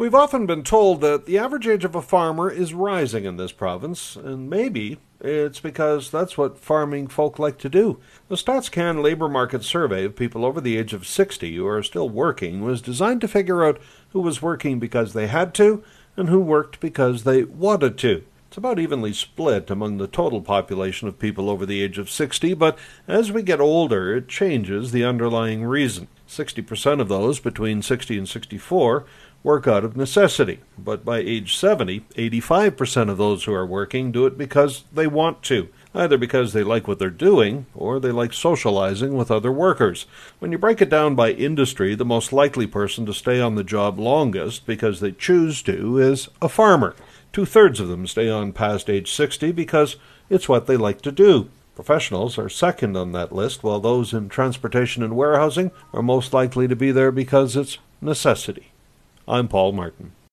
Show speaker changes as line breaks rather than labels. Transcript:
We've often been told that the average age of a farmer is rising in this province, and maybe it's because that's what farming folk like to do. The StatsCan labor market survey of people over the age of 60 who are still working was designed to figure out who was working because they had to and who worked because they wanted to. It's about evenly split among the total population of people over the age of 60, but as we get older, it changes the underlying reason. 60% of those between 60 and 64 work out of necessity, but by age 70, 85% of those who are working do it because they want to, either because they like what they're doing or they like socializing with other workers. When you break it down by industry, the most likely person to stay on the job longest because they choose to is a farmer. Two thirds of them stay on past age 60 because it's what they like to do. Professionals are second on that list, while those in transportation and warehousing are most likely to be there because it's necessity. I'm Paul Martin.